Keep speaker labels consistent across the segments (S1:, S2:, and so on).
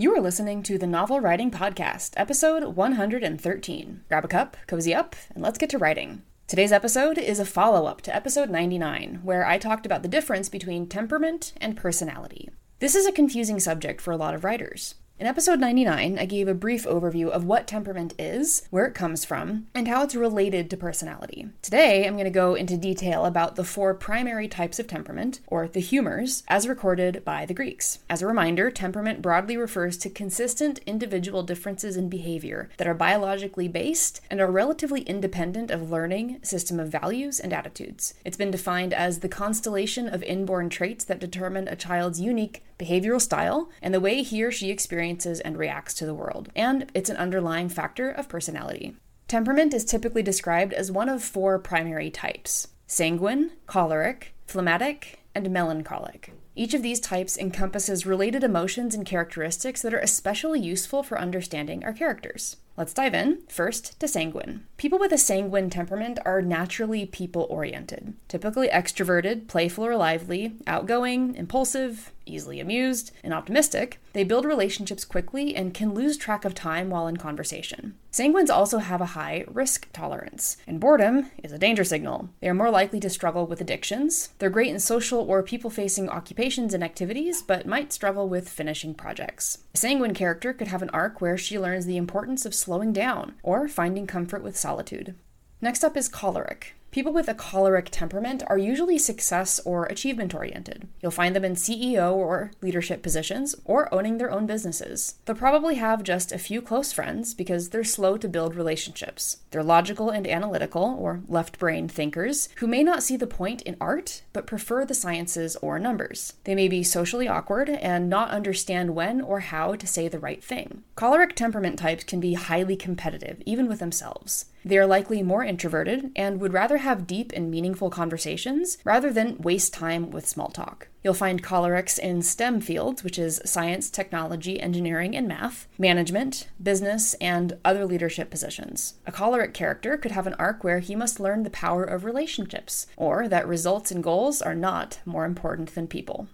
S1: You are listening to the Novel Writing Podcast, episode 113. Grab a cup, cozy up, and let's get to writing. Today's episode is a follow up to episode 99, where I talked about the difference between temperament and personality. This is a confusing subject for a lot of writers. In episode 99, I gave a brief overview of what temperament is, where it comes from, and how it's related to personality. Today, I'm going to go into detail about the four primary types of temperament, or the humors, as recorded by the Greeks. As a reminder, temperament broadly refers to consistent individual differences in behavior that are biologically based and are relatively independent of learning, system of values, and attitudes. It's been defined as the constellation of inborn traits that determine a child's unique behavioral style, and the way he or she experiences and reacts to the world. And it's an underlying factor of personality. Temperament is typically described as one of four primary types sanguine, choleric, phlegmatic, and melancholic. Each of these types encompasses related emotions and characteristics that are especially useful for understanding our characters. Let's dive in. First, to sanguine. People with a sanguine temperament are naturally people oriented, typically extroverted, playful or lively, outgoing, impulsive, easily amused, and optimistic. They build relationships quickly and can lose track of time while in conversation. Sanguines also have a high risk tolerance, and boredom is a danger signal. They are more likely to struggle with addictions. They're great in social or people facing occupations and activities, but might struggle with finishing projects. A sanguine character could have an arc where she learns the importance of slowing down or finding comfort with solitude. Next up is choleric. People with a choleric temperament are usually success or achievement oriented. You'll find them in CEO or leadership positions or owning their own businesses. They'll probably have just a few close friends because they're slow to build relationships. They're logical and analytical, or left brain thinkers, who may not see the point in art but prefer the sciences or numbers. They may be socially awkward and not understand when or how to say the right thing. Choleric temperament types can be highly competitive, even with themselves. They are likely more introverted and would rather have deep and meaningful conversations rather than waste time with small talk. You'll find cholerics in STEM fields, which is science, technology, engineering, and math, management, business, and other leadership positions. A choleric character could have an arc where he must learn the power of relationships, or that results and goals are not more important than people.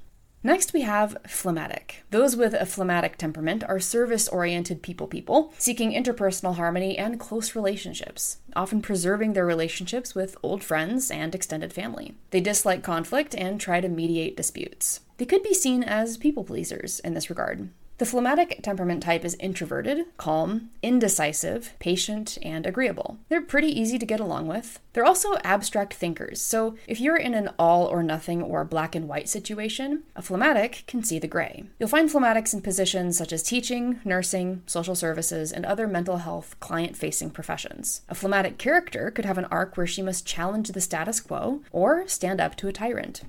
S1: Next, we have phlegmatic. Those with a phlegmatic temperament are service oriented people people, seeking interpersonal harmony and close relationships, often preserving their relationships with old friends and extended family. They dislike conflict and try to mediate disputes. They could be seen as people pleasers in this regard. The phlegmatic temperament type is introverted, calm, indecisive, patient, and agreeable. They're pretty easy to get along with. They're also abstract thinkers, so if you're in an all or nothing or black and white situation, a phlegmatic can see the gray. You'll find phlegmatics in positions such as teaching, nursing, social services, and other mental health client facing professions. A phlegmatic character could have an arc where she must challenge the status quo or stand up to a tyrant.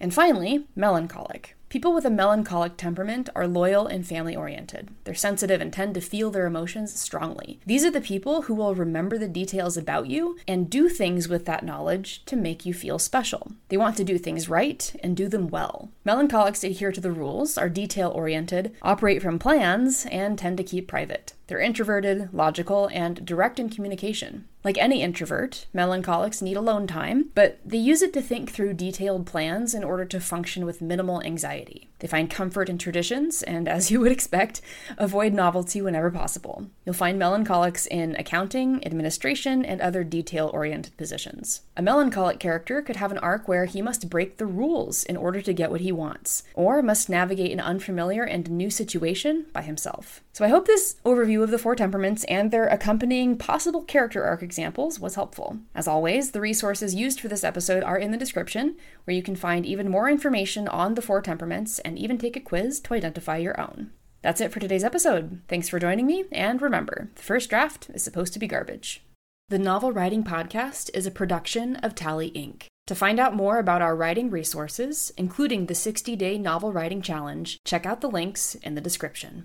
S1: And finally, melancholic. People with a melancholic temperament are loyal and family oriented. They're sensitive and tend to feel their emotions strongly. These are the people who will remember the details about you and do things with that knowledge to make you feel special. They want to do things right and do them well. Melancholics adhere to the rules, are detail oriented, operate from plans, and tend to keep private. They're introverted, logical, and direct in communication. Like any introvert, melancholics need alone time, but they use it to think through detailed plans in order to function with minimal anxiety society. They find comfort in traditions and, as you would expect, avoid novelty whenever possible. You'll find melancholics in accounting, administration, and other detail oriented positions. A melancholic character could have an arc where he must break the rules in order to get what he wants, or must navigate an unfamiliar and new situation by himself. So I hope this overview of the four temperaments and their accompanying possible character arc examples was helpful. As always, the resources used for this episode are in the description, where you can find even more information on the four temperaments and even take a quiz to identify your own. That's it for today's episode. Thanks for joining me, and remember, the first draft is supposed to be garbage. The Novel Writing Podcast is a production of Tally Inc. To find out more about our writing resources, including the 60 day novel writing challenge, check out the links in the description.